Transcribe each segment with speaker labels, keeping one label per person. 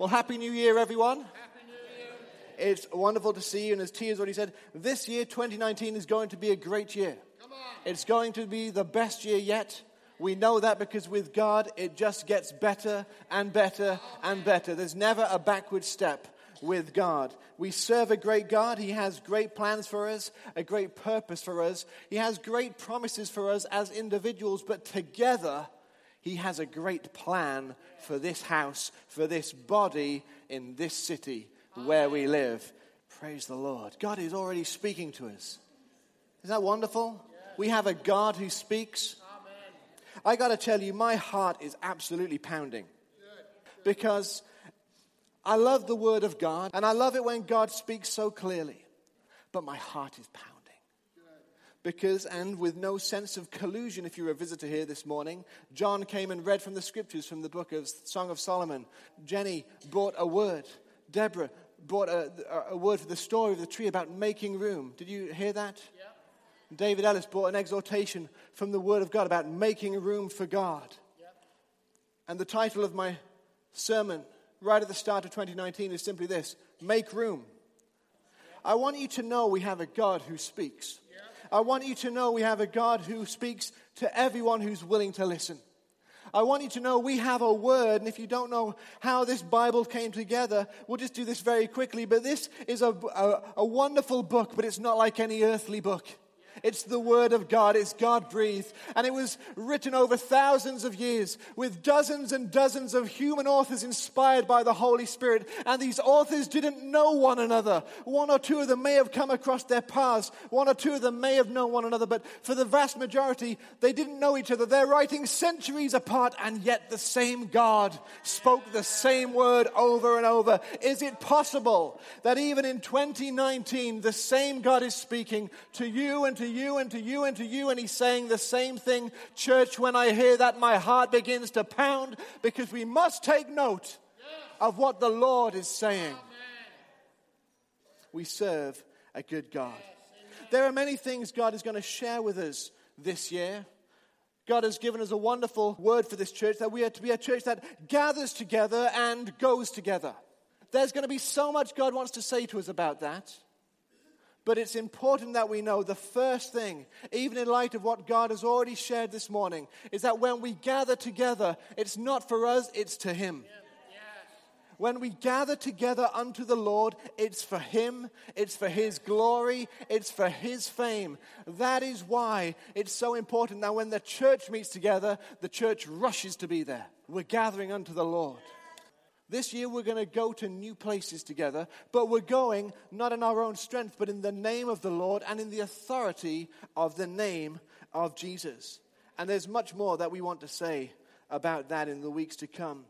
Speaker 1: Well, Happy New Year, everyone. It's wonderful to see you. And as T has already said, this year, 2019, is going to be a great year. It's going to be the best year yet. We know that because with God, it just gets better and better and better. There's never a backward step with God. We serve a great God. He has great plans for us, a great purpose for us. He has great promises for us as individuals, but together, He has a great plan for this house, for this body in this city where we live. Praise the Lord. God is already speaking to us. Isn't that wonderful? We have a God who speaks. I got to tell you, my heart is absolutely pounding because I love the Word of God and I love it when God speaks so clearly, but my heart is pounding. Because, and with no sense of collusion, if you're a visitor here this morning, John came and read from the scriptures from the book of Song of Solomon. Jenny brought a word. Deborah brought a, a word for the story of the tree about making room. Did you hear that? Yeah. David Ellis brought an exhortation from the Word of God about making room for God. Yep. And the title of my sermon right at the start of 2019 is simply this Make Room. Yep. I want you to know we have a God who speaks. I want you to know we have a God who speaks to everyone who's willing to listen. I want you to know we have a word, and if you don't know how this Bible came together, we'll just do this very quickly. But this is a, a, a wonderful book, but it's not like any earthly book. It's the Word of God. It's God breathed. And it was written over thousands of years with dozens and dozens of human authors inspired by the Holy Spirit. And these authors didn't know one another. One or two of them may have come across their paths. One or two of them may have known one another. But for the vast majority, they didn't know each other. They're writing centuries apart, and yet the same God spoke the same word over and over. Is it possible that even in 2019, the same God is speaking to you and to you and to you and to you. And he's saying the same thing. Church, when I hear that, my heart begins to pound because we must take note of what the Lord is saying. We serve a good God. There are many things God is going to share with us this year. God has given us a wonderful word for this church that we are to be a church that gathers together and goes together. There's going to be so much God wants to say to us about that. But it's important that we know the first thing, even in light of what God has already shared this morning, is that when we gather together, it's not for us, it's to Him. When we gather together unto the Lord, it's for Him, it's for His glory, it's for His fame. That is why it's so important that when the church meets together, the church rushes to be there. We're gathering unto the Lord. This year we're going to go to new places together, but we're going not in our own strength, but in the name of the Lord and in the authority of the name of Jesus. And there's much more that we want to say about that in the weeks to come.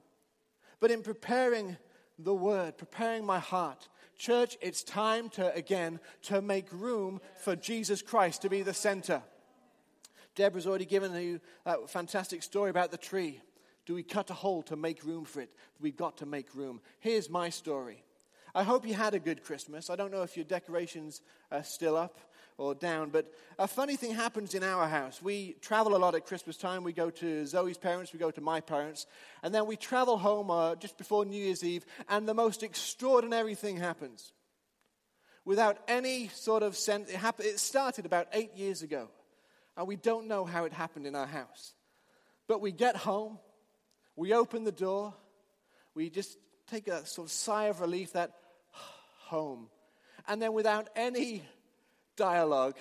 Speaker 1: But in preparing the word, preparing my heart, church, it's time to again to make room for Jesus Christ to be the center. Deborah's already given you that fantastic story about the tree. Do we cut a hole to make room for it? We've got to make room. Here's my story. I hope you had a good Christmas. I don't know if your decorations are still up or down, but a funny thing happens in our house. We travel a lot at Christmas time. We go to Zoe's parents, we go to my parents, and then we travel home uh, just before New Year's Eve, and the most extraordinary thing happens. Without any sort of sense, it, happened, it started about eight years ago, and we don't know how it happened in our house. But we get home, we open the door, we just take a sort of sigh of relief that home. And then, without any dialogue,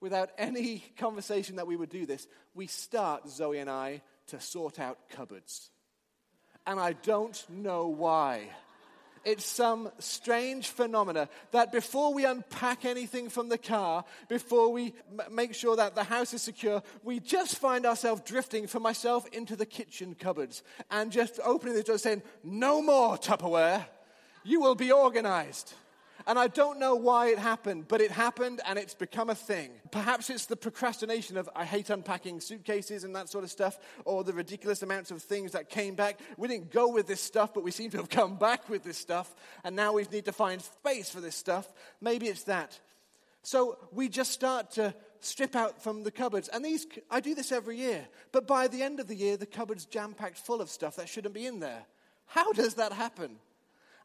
Speaker 1: without any conversation that we would do this, we start, Zoe and I, to sort out cupboards. And I don't know why. It's some strange phenomena that before we unpack anything from the car, before we m- make sure that the house is secure, we just find ourselves drifting for myself into the kitchen cupboards and just opening the door saying, No more Tupperware. You will be organized. And I don't know why it happened, but it happened and it's become a thing. Perhaps it's the procrastination of I hate unpacking suitcases and that sort of stuff, or the ridiculous amounts of things that came back. We didn't go with this stuff, but we seem to have come back with this stuff, and now we need to find space for this stuff. Maybe it's that. So we just start to strip out from the cupboards. And these, I do this every year. But by the end of the year, the cupboard's jam packed full of stuff that shouldn't be in there. How does that happen?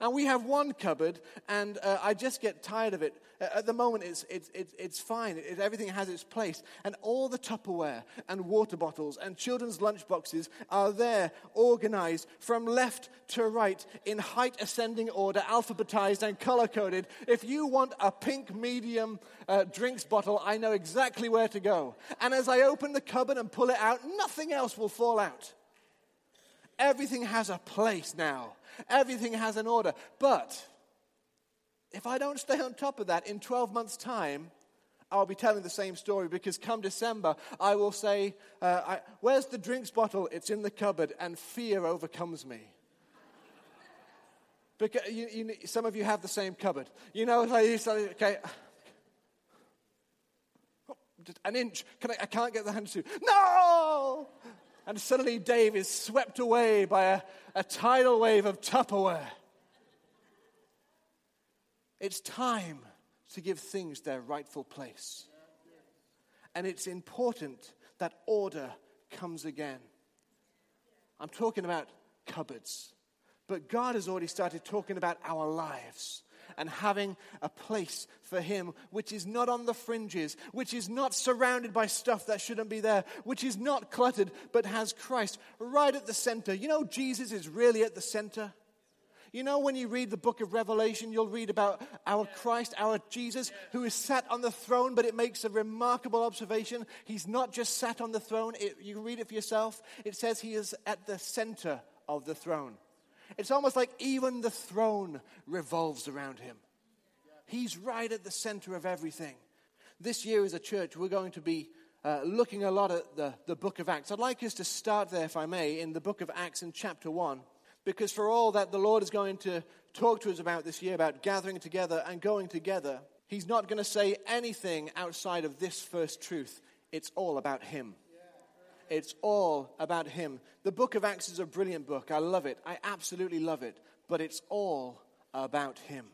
Speaker 1: And we have one cupboard, and uh, I just get tired of it. At the moment, it's, it's, it's, it's fine. It, everything has its place. And all the Tupperware and water bottles and children's lunch boxes are there, organized from left to right in height ascending order, alphabetized and color coded. If you want a pink medium uh, drinks bottle, I know exactly where to go. And as I open the cupboard and pull it out, nothing else will fall out. Everything has a place now, everything has an order. But if I don't stay on top of that in 12 months' time, I'll be telling the same story because come December, I will say, uh, I, Where's the drinks bottle? It's in the cupboard, and fear overcomes me. because you, you, some of you have the same cupboard. You know, like, okay, an inch. Can I, I can't get the hand to. No! And suddenly Dave is swept away by a, a tidal wave of Tupperware. It's time to give things their rightful place. And it's important that order comes again. I'm talking about cupboards. But God has already started talking about our lives and having a place for Him, which is not on the fringes, which is not surrounded by stuff that shouldn't be there, which is not cluttered, but has Christ right at the center. You know, Jesus is really at the center. You know, when you read the book of Revelation, you'll read about our Christ, our Jesus, who is sat on the throne, but it makes a remarkable observation. He's not just sat on the throne, it, you can read it for yourself. It says he is at the center of the throne. It's almost like even the throne revolves around him. He's right at the center of everything. This year, as a church, we're going to be uh, looking a lot at the, the book of Acts. I'd like us to start there, if I may, in the book of Acts in chapter 1, because for all that the Lord is going to talk to us about this year, about gathering together and going together, He's not going to say anything outside of this first truth. It's all about Him. It's all about Him. The book of Acts is a brilliant book. I love it. I absolutely love it. But it's all about Him.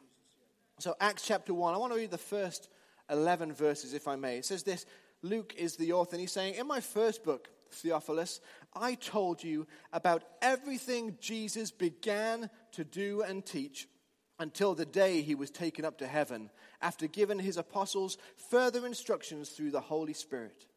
Speaker 1: So, Acts chapter 1, I want to read the first 11 verses, if I may. It says this Luke is the author, and he's saying, In my first book, Theophilus, I told you about everything Jesus began to do and teach until the day he was taken up to heaven, after giving his apostles further instructions through the Holy Spirit.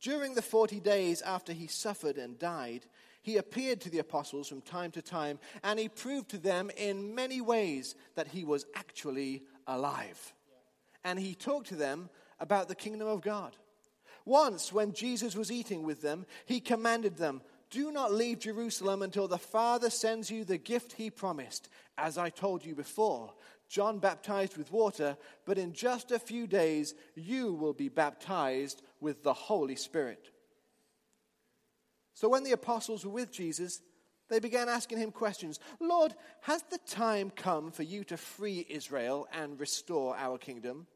Speaker 1: During the 40 days after he suffered and died, he appeared to the apostles from time to time, and he proved to them in many ways that he was actually alive. And he talked to them about the kingdom of God. Once, when Jesus was eating with them, he commanded them, Do not leave Jerusalem until the Father sends you the gift he promised, as I told you before. John baptized with water, but in just a few days you will be baptized with the Holy Spirit. So when the apostles were with Jesus, they began asking him questions Lord, has the time come for you to free Israel and restore our kingdom?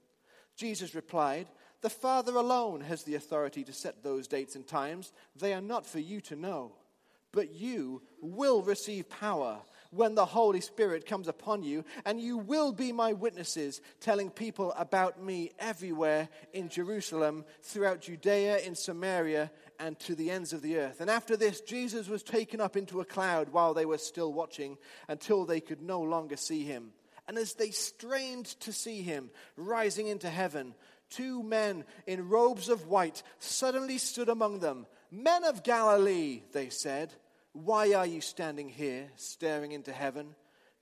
Speaker 1: Jesus replied, The Father alone has the authority to set those dates and times. They are not for you to know. But you will receive power when the Holy Spirit comes upon you, and you will be my witnesses, telling people about me everywhere in Jerusalem, throughout Judea, in Samaria, and to the ends of the earth. And after this, Jesus was taken up into a cloud while they were still watching, until they could no longer see him. And as they strained to see him rising into heaven, two men in robes of white suddenly stood among them. Men of Galilee, they said. Why are you standing here staring into heaven?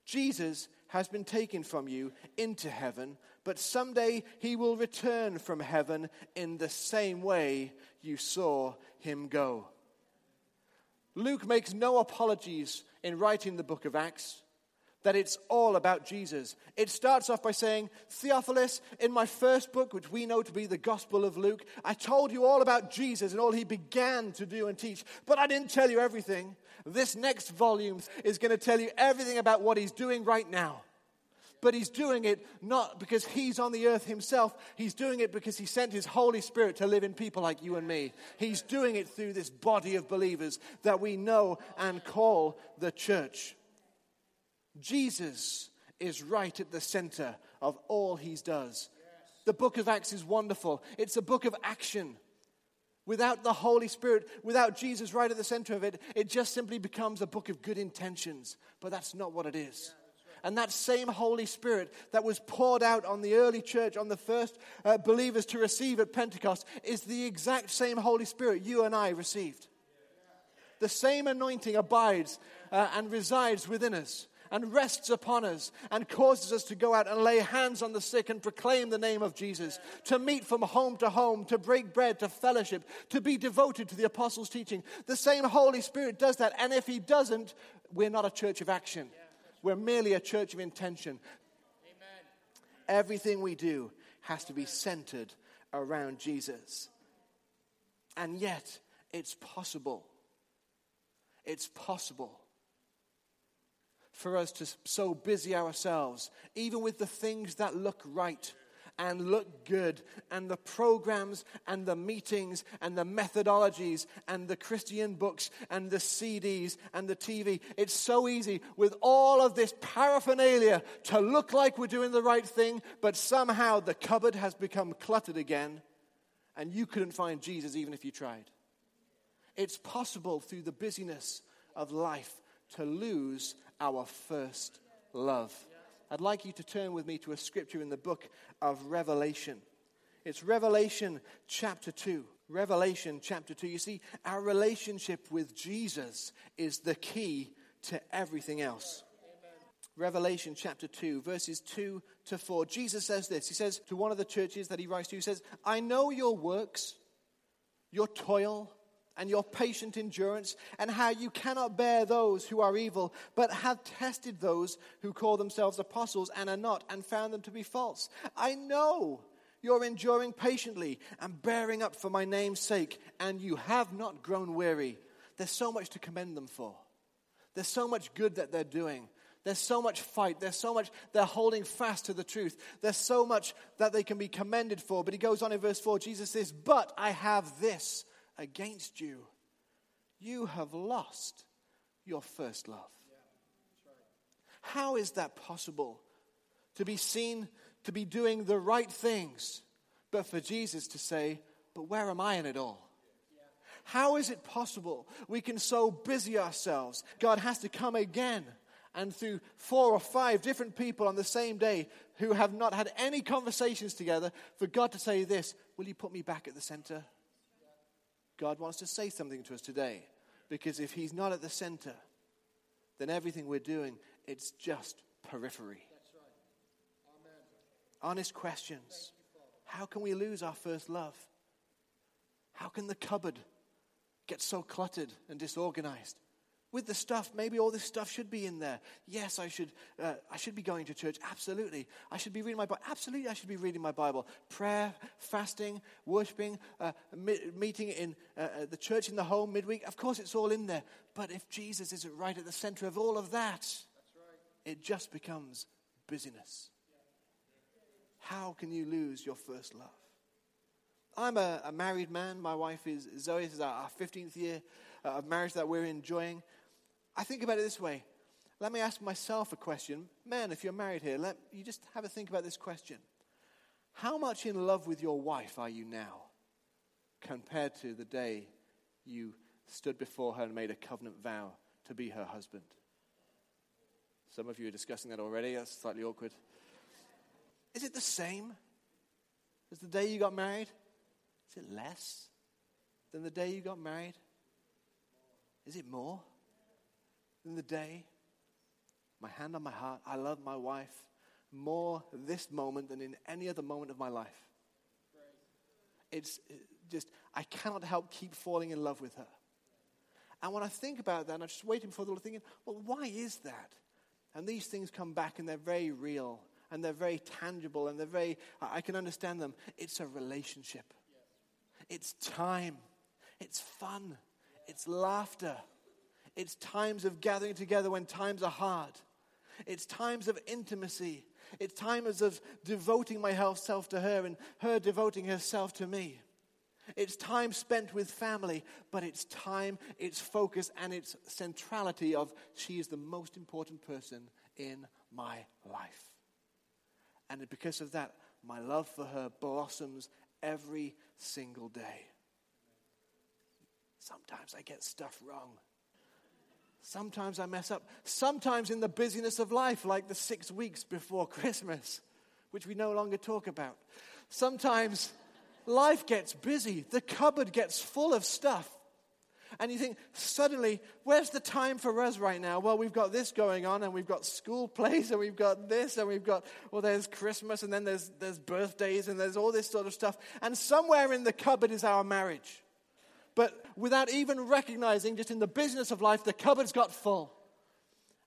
Speaker 1: Jesus has been taken from you into heaven, but someday he will return from heaven in the same way you saw him go. Luke makes no apologies in writing the book of Acts that it's all about Jesus. It starts off by saying, Theophilus, in my first book, which we know to be the Gospel of Luke, I told you all about Jesus and all he began to do and teach, but I didn't tell you everything. This next volume is going to tell you everything about what he's doing right now. But he's doing it not because he's on the earth himself. He's doing it because he sent his Holy Spirit to live in people like you and me. He's doing it through this body of believers that we know and call the church. Jesus is right at the center of all he does. The book of Acts is wonderful. It's a book of action. Without the Holy Spirit, without Jesus right at the center of it, it just simply becomes a book of good intentions. But that's not what it is. And that same Holy Spirit that was poured out on the early church, on the first uh, believers to receive at Pentecost, is the exact same Holy Spirit you and I received. The same anointing abides uh, and resides within us and rests upon us and causes us to go out and lay hands on the sick and proclaim the name of Jesus, to meet from home to home, to break bread, to fellowship, to be devoted to the apostles' teaching. The same Holy Spirit does that. And if He doesn't, we're not a church of action, we're merely a church of intention. Everything we do has to be centered around Jesus. And yet, it's possible. It's possible for us to so busy ourselves, even with the things that look right and look good, and the programs and the meetings and the methodologies and the Christian books and the CDs and the TV. It's so easy with all of this paraphernalia to look like we're doing the right thing, but somehow the cupboard has become cluttered again, and you couldn't find Jesus even if you tried. It's possible through the busyness of life to lose our first love. I'd like you to turn with me to a scripture in the book of Revelation. It's Revelation chapter 2. Revelation chapter 2. You see, our relationship with Jesus is the key to everything else. Revelation chapter 2, verses 2 to 4. Jesus says this. He says to one of the churches that he writes to, he says, I know your works, your toil, and your patient endurance, and how you cannot bear those who are evil, but have tested those who call themselves apostles and are not, and found them to be false. I know you're enduring patiently and bearing up for my name's sake, and you have not grown weary. There's so much to commend them for. There's so much good that they're doing. There's so much fight. There's so much they're holding fast to the truth. There's so much that they can be commended for. But he goes on in verse 4 Jesus says, But I have this against you, you have lost your first love. How is that possible? To be seen to be doing the right things, but for Jesus to say, But where am I in it all? How is it possible we can so busy ourselves? God has to come again and through four or five different people on the same day who have not had any conversations together, for God to say this Will you put me back at the center? God wants to say something to us today. Because if He's not at the center, then everything we're doing, it's just periphery. Honest questions. How can we lose our first love? How can the cupboard get so cluttered and disorganized? With the stuff. Maybe all this stuff should be in there. Yes, I should, uh, I should be going to church. Absolutely. I should be reading my Bible. Absolutely, I should be reading my Bible. Prayer, fasting, worshiping, uh, mi- meeting in uh, uh the church in the home midweek. Of course, it's all in there. But if Jesus isn't right at the center of all of that, right. it just becomes busyness. How can you lose your first love? I'm a, a married man. My wife is Zoe. This is our 15th year of marriage that we're enjoying. I think about it this way. Let me ask myself a question. Man, if you're married here, let you just have a think about this question. How much in love with your wife are you now compared to the day you stood before her and made a covenant vow to be her husband? Some of you are discussing that already. That's slightly awkward. Is it the same as the day you got married? Is it less than the day you got married? Is it more? Than the day. My hand on my heart, I love my wife more this moment than in any other moment of my life. It's uh, just, I cannot help keep falling in love with her. And when I think about that, I'm just waiting for the Lord thinking, well, why is that? And these things come back and they're very real and they're very tangible and they're very, I can understand them. It's a relationship, it's time, it's fun, it's laughter. It's times of gathering together when times are hard. It's times of intimacy. It's times of devoting myself to her and her devoting herself to me. It's time spent with family, but it's time, it's focus, and its centrality of she is the most important person in my life. And because of that, my love for her blossoms every single day. Sometimes I get stuff wrong. Sometimes I mess up. Sometimes in the busyness of life, like the six weeks before Christmas, which we no longer talk about. Sometimes life gets busy, the cupboard gets full of stuff. And you think, suddenly, where's the time for us right now? Well, we've got this going on, and we've got school plays, and we've got this, and we've got, well, there's Christmas, and then there's, there's birthdays, and there's all this sort of stuff. And somewhere in the cupboard is our marriage. But without even recognizing, just in the business of life, the cupboard's got full.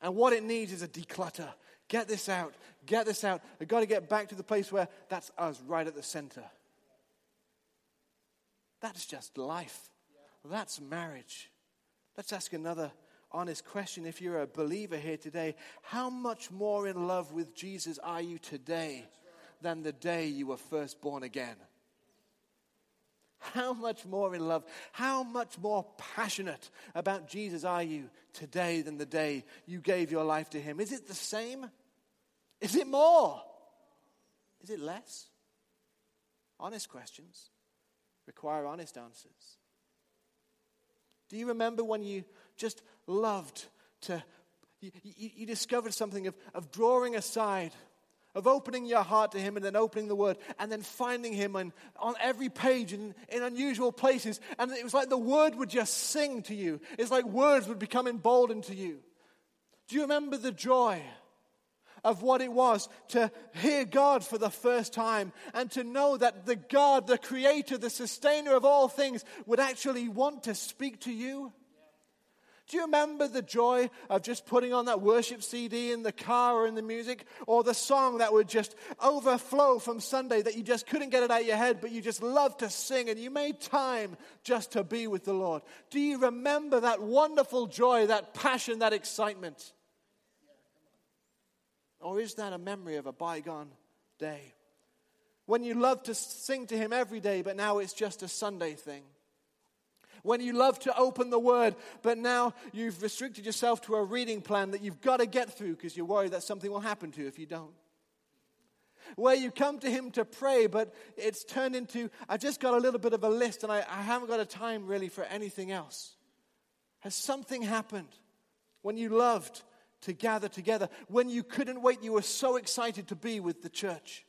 Speaker 1: And what it needs is a declutter. Get this out. Get this out. We've got to get back to the place where that's us right at the center. That's just life. That's marriage. Let's ask another honest question. If you're a believer here today, how much more in love with Jesus are you today than the day you were first born again? How much more in love, how much more passionate about Jesus are you today than the day you gave your life to Him? Is it the same? Is it more? Is it less? Honest questions require honest answers. Do you remember when you just loved to, you, you, discovered something of, of drawing aside, of opening your heart to Him and then opening the Word and then finding Him on, on every page and in unusual places. And it was like the Word would just sing to you. It's like words would become emboldened to you. Do you remember the joy? of what it was to hear God for the first time and to know that the God, the creator, the sustainer of all things, would actually want to speak to you. Do you remember the joy of just putting on that worship CD in the car or in the music? Or the song that would just overflow from Sunday that you just couldn't get it out of your head, but you just loved to sing and you made time just to be with the Lord? Do you remember that wonderful joy, that passion, that excitement? Or is that a memory of a bygone day? When you love to sing to Him every day, but now it's just a Sunday thing. When you love to open the Word, but now you've restricted yourself to a reading plan that you've got to get through because you're worried that something will happen to you if you don't. Where you come to Him to pray, but it's turned into, I've just got a little bit of a list and I, I haven't got a time really for anything else. Has something happened when you loved to gather together. When you couldn't wait, you were so excited to be with the church.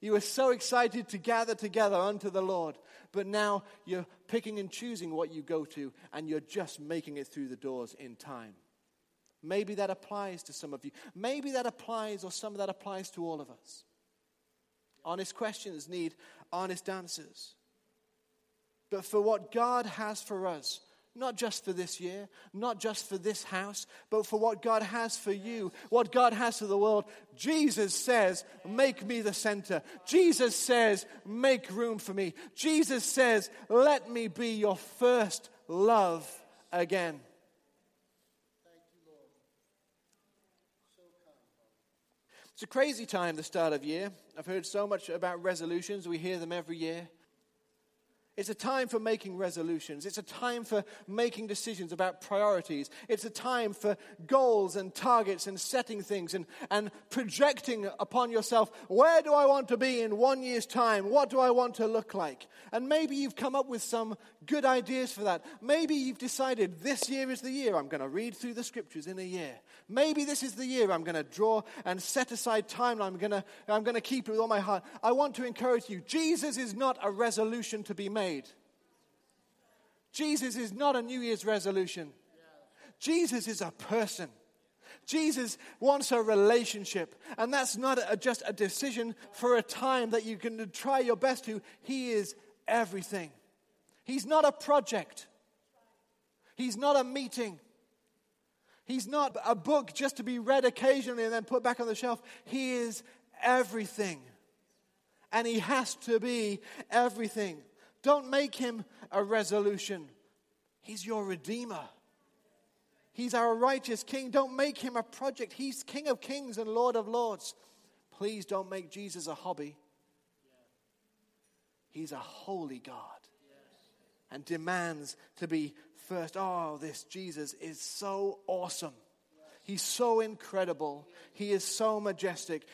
Speaker 1: You were so excited to gather together unto the Lord. But now you're picking and choosing what you go to, and you're just making it through the doors in time. Maybe that applies to some of you. Maybe that applies, or some of that applies to all of us. Honest questions need honest answers. But for what God has for us, not just for this year, not just for this house, but for what God has for you, what God has for the world. Jesus says, Make me the center. Jesus says, Make room for me. Jesus says, Let me be your first love again. It's a crazy time, the start of year. I've heard so much about resolutions. We hear them every year. It's a time for making resolutions. It's a time for making decisions about priorities. It's a time for goals and targets and setting things and, and projecting upon yourself where do I want to be in one year's time? What do I want to look like? And maybe you've come up with some good ideas for that. Maybe you've decided this year is the year I'm going to read through the scriptures in a year. Maybe this is the year I'm going to draw and set aside time. I'm going to, I'm going to keep it with all my heart. I want to encourage you Jesus is not a resolution to be made made. Jesus is not a New Year's resolution. Jesus is a person. Jesus wants a relationship. And that's not a, just a decision for a time that you can try your best to. He is everything. He's not a project, He's not a meeting. He's not a book just to be read occasionally and then put back on the shelf. He is everything. And He has to be everything. Don't make him a resolution. He's your Redeemer. He's our righteous King. Don't make him a project. He's King of kings and Lord of lords. Please don't make Jesus a hobby. He's a holy God and demands to be first. Oh, this Jesus is so awesome. He's so incredible. He is so majestic.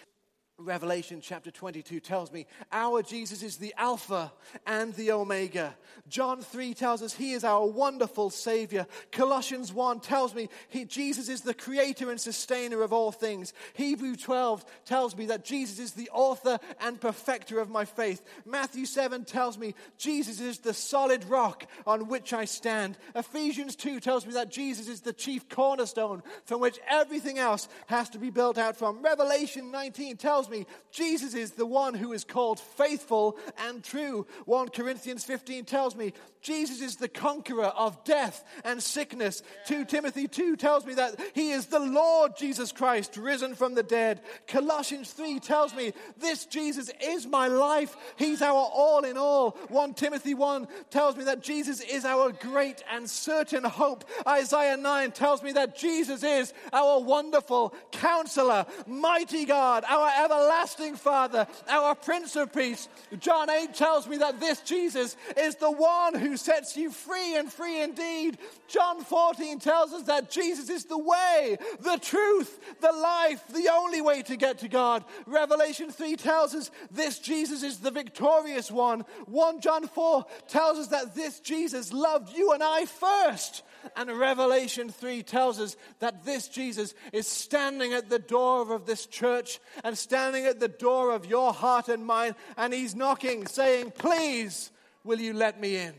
Speaker 1: Revelation chapter 22 tells me our Jesus is the Alpha and the Omega. John 3 tells us he is our wonderful Savior. Colossians 1 tells me he, Jesus is the creator and sustainer of all things. Hebrew 12 tells me that Jesus is the author and perfecter of my faith. Matthew 7 tells me Jesus is the solid rock on which I stand. Ephesians 2 tells me that Jesus is the chief cornerstone from which everything else has to be built out from. Revelation 19 tells tells me Jesus is the one who is called faithful and true. 1 Corinthians 15 tells me Jesus is the conqueror of death and sickness. 2 Timothy 2 tells me that he is the Lord Jesus Christ risen from the dead. Colossians 3 tells me this Jesus is my life. He's our all in all. 1 Timothy 1 tells me that Jesus is our great and certain hope. Isaiah 9 tells me that Jesus is our wonderful counselor, mighty God, our ever everlasting Father, our Prince of Peace. John 8 tells me that this Jesus is the one who sets you free and free indeed. John 14 tells us that Jesus is the way, the truth, the life, the only way to get to God. Revelation 3 tells us this Jesus is the victorious one. 1 John 4 tells us that this Jesus loved you and I first. And Revelation 3 tells us that this Jesus is standing at the door of this church and standing at the door of your heart and mine, and he's knocking, saying, Please, will you let me in?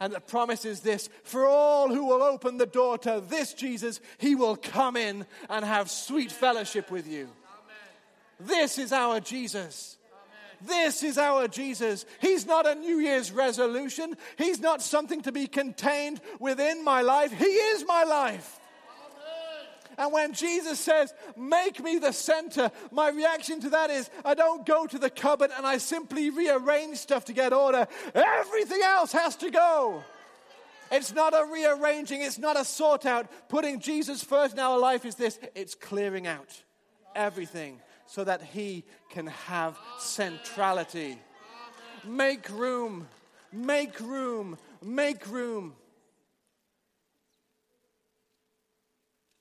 Speaker 1: And the promise is this for all who will open the door to this Jesus, he will come in and have sweet fellowship with you. Amen. This is our Jesus. This is our Jesus. He's not a New Year's resolution. He's not something to be contained within my life. He is my life. And when Jesus says, Make me the center, my reaction to that is, I don't go to the cupboard and I simply rearrange stuff to get order. Everything else has to go. It's not a rearranging, it's not a sort out. Putting Jesus first in our life is this it's clearing out everything so that He can have centrality. Make room, make room, make room.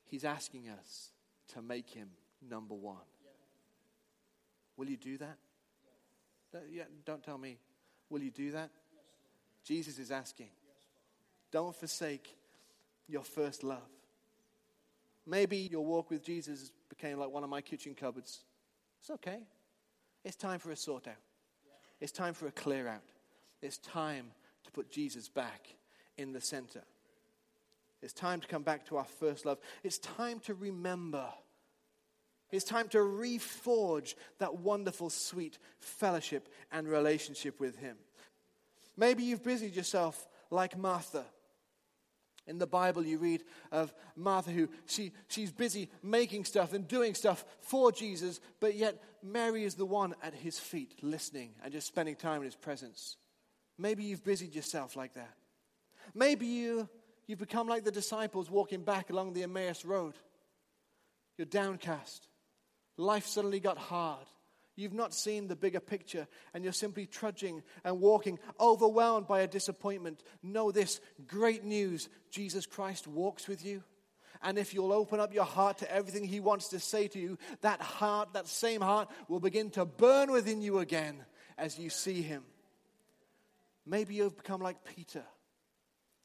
Speaker 1: He's asking us to make Him number one. Will you do that? Yeah, don't tell me. Will you do that? Jesus is asking. Don't forsake your first love. Maybe your walk with Jesus became like one of my kitchen cupboards. It's okay. It's time for a sort out. It's time for a clear out. It's time to put Jesus back in the center. It's time to come back to our first love. It's time to remember. It's time to reforge that wonderful, sweet fellowship and relationship with Him. Maybe you've busied yourself like Martha in the Bible, you read of Martha who she, she's busy making stuff and doing stuff for Jesus, but yet Mary is the one at his feet listening and just spending time in his presence. Maybe you've busied yourself like that. Maybe you, you've become like the disciples walking back along the Emmaus road. You're downcast. Life suddenly got hard. You've not seen the bigger picture and you're simply trudging and walking, overwhelmed by a disappointment. Know this great news Jesus Christ walks with you. And if you'll open up your heart to everything He wants to say to you, that heart, that same heart, will begin to burn within you again as you see Him. Maybe you've become like Peter,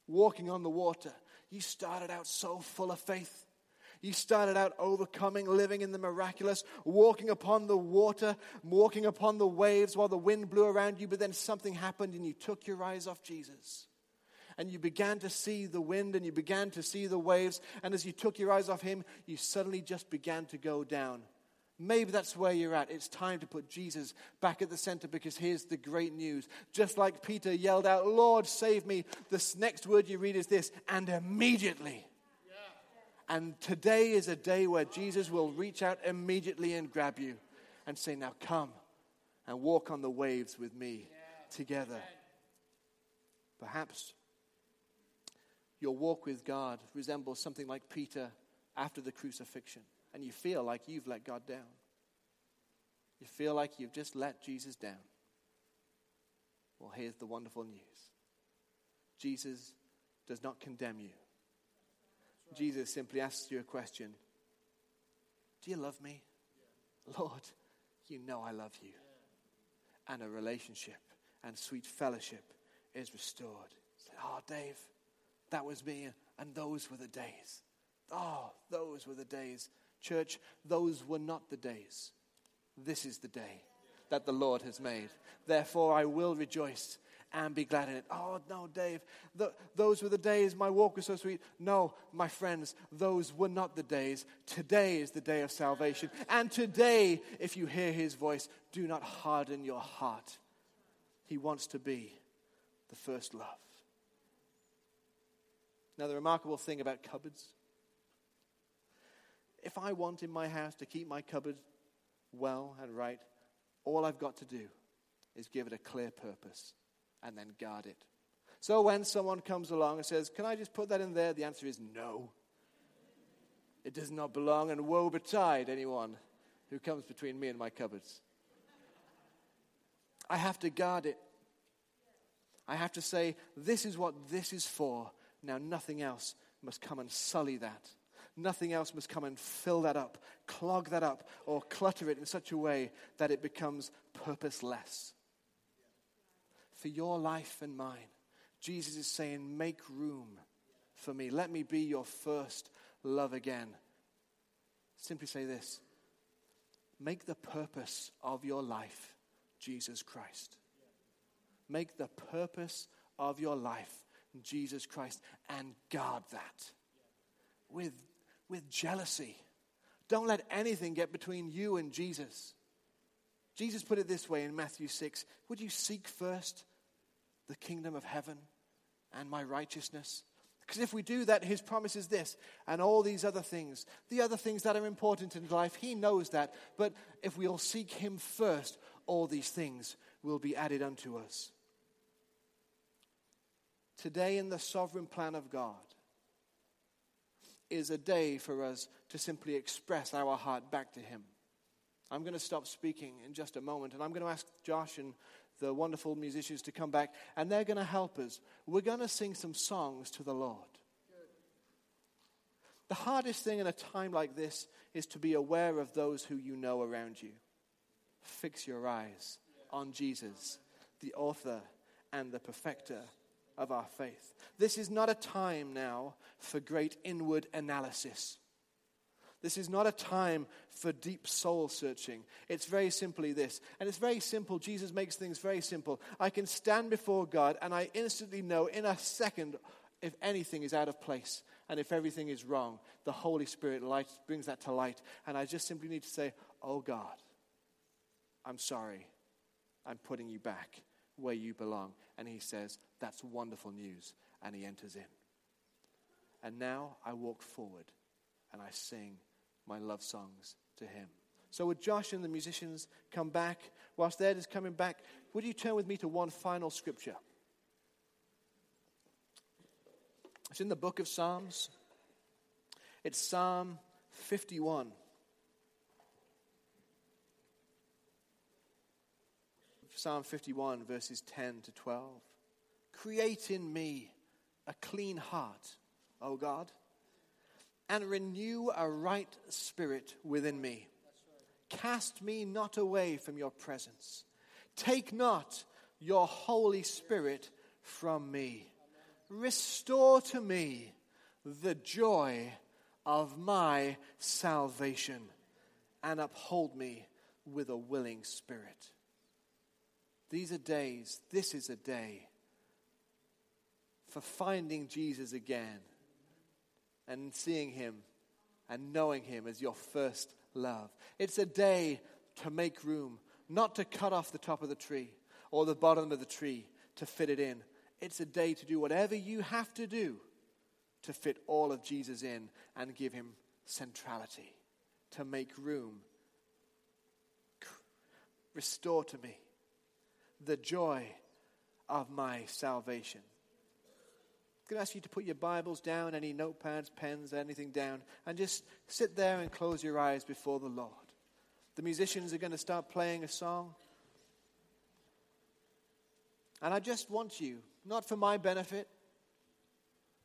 Speaker 1: walking on the water. You started out so full of faith. You started out overcoming, living in the miraculous, walking upon the water, walking upon the waves while the wind blew around you, but then something happened and you took your eyes off Jesus. And you began to see the wind and you began to see the waves. And as you took your eyes off Him, you suddenly just began to go down. Maybe that's where you're at. It's time to put Jesus back at the center because here's the great news. Just like Peter yelled out, Lord, save me, this next word you read is this, and immediately and today is a day where Jesus will reach out immediately and grab you and say, Now come and walk on the waves with me together. Perhaps your walk with God resembles something like Peter after the crucifixion, and you feel like you've let God down. You feel like you've just let Jesus down. Well, here's the wonderful news Jesus does not condemn you. Jesus simply asks you a question Do you love me? Lord, you know I love you. And a relationship and sweet fellowship is restored. Say, oh, Dave, that was me, and those were the days. Oh, those were the days. Church, those were not the days. This is the day that the Lord has made. Therefore, I will rejoice and be glad in it. Oh, no, Dave, the, those were the days my walk was so sweet. No, my friends, those were not the days. Today is the day of salvation. And today, if you hear his voice, do not harden your heart. He wants to be the first love. Now, the remarkable thing about cupboards if I want in my house to keep my cupboard well and right, all I've got to do is give it a clear purpose and then guard it. So when someone comes along and says, Can I just put that in there? The answer is no. It does not belong, and woe betide anyone who comes between me and my cupboards. I have to guard it. I have to say, This is what this is for. Now, nothing else must come and sully that. Nothing else must come and fill that up, clog that up, or clutter it in such a way that it becomes purposeless. For your life and mine, Jesus is saying, Make room for me. Let me be your first love again. Simply say this Make the purpose of your life Jesus Christ. Make the purpose of your life Jesus Christ and guard that with with jealousy. Don't let anything get between you and Jesus. Jesus put it this way in Matthew 6 Would you seek first the kingdom of heaven and my righteousness? Because if we do that, his promise is this and all these other things, the other things that are important in life, he knows that. But if we'll seek him first, all these things will be added unto us. Today, in the sovereign plan of God, is a day for us to simply express our heart back to Him. I'm going to stop speaking in just a moment, and I'm going to ask Josh and the wonderful musicians to come back, and they're going to help us. We're going to sing some songs to the Lord. The hardest thing in a time like this is to be aware of those who you know around you. Fix your eyes on Jesus, the author and the perfecter of our faith. This is not a time now for great inward analysis. This is not a time for deep soul searching. It's very simply this. And it's very simple. Jesus makes things very simple. I can stand before God and I instantly know in a second if anything is out of place and if everything is wrong. The Holy Spirit light, brings that to light. And I just simply need to say, Oh God, I'm sorry. I'm putting you back where you belong. And He says, That's wonderful news. And He enters in. And now I walk forward and I sing my love songs to him. So, would Josh and the musicians come back? Whilst they're just coming back, would you turn with me to one final scripture? It's in the book of Psalms. It's Psalm 51. Psalm 51, verses 10 to 12. Create in me a clean heart O God, and renew a right spirit within me. Cast me not away from your presence. Take not your Holy Spirit from me. Restore to me the joy of my salvation and uphold me with a willing spirit. These are days, this is a day for finding Jesus again and seeing Him and knowing Him as your first love. It's a day to make room, not to cut off the top of the tree or the bottom of the tree to fit it in. It's a day to do whatever you have to do to fit all of Jesus in and give Him centrality, to make room. Restore to me the joy of my salvation. I'm going to ask you to put your Bibles down, any notepads, pens, anything down, and just sit there and close your eyes before the Lord. The musicians are going to start playing a song. And I just want you, not for my benefit,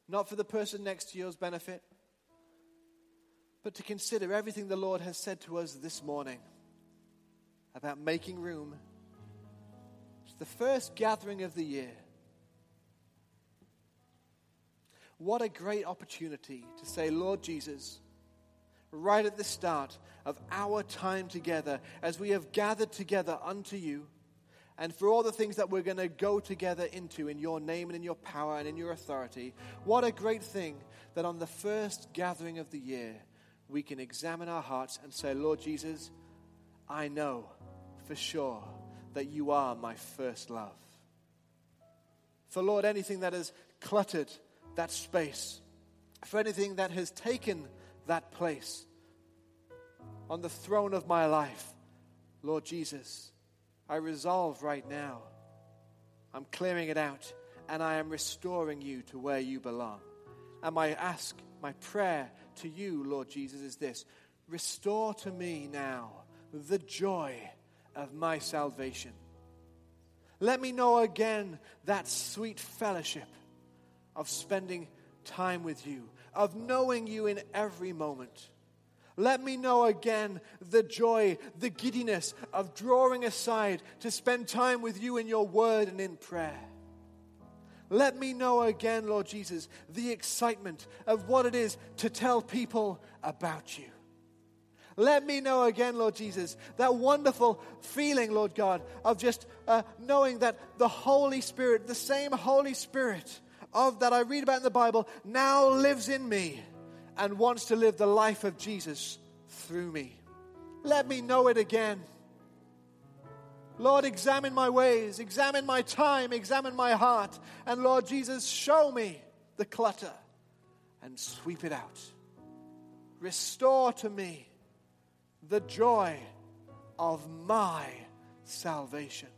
Speaker 1: not for the person next to yours' benefit, but to consider everything the Lord has said to us this morning. about making room. It's the first gathering of the year. What a great opportunity to say, Lord Jesus, right at the start of our time together, as we have gathered together unto you, and for all the things that we're going to go together into in your name and in your power and in your authority, what a great thing that on the first gathering of the year, we can examine our hearts and say, Lord Jesus, I know for sure that you are my first love. For Lord, anything that has cluttered that space, for anything that has taken that place on the throne of my life, Lord Jesus, I resolve right now. I'm clearing it out and I am restoring you to where you belong. And my ask, my prayer to you, Lord Jesus, is this Restore to me now the joy of my salvation. Let me know again that sweet fellowship of spending time with you, of knowing you in every moment. Let me know again the joy, the giddiness of drawing aside to spend time with you in your word and in prayer. Let me know again, Lord Jesus, the excitement of what it is to tell people about you. Let me know again, Lord Jesus, that wonderful feeling, Lord God, of just uh, knowing that the Holy Spirit, the same Holy Spirit of that I read about in the Bible, now lives in me and wants to live the life of Jesus through me. Let me know it again. Lord, examine my ways, examine my time, examine my heart. And Lord Jesus, show me the clutter and sweep it out. Restore to me the joy of my salvation.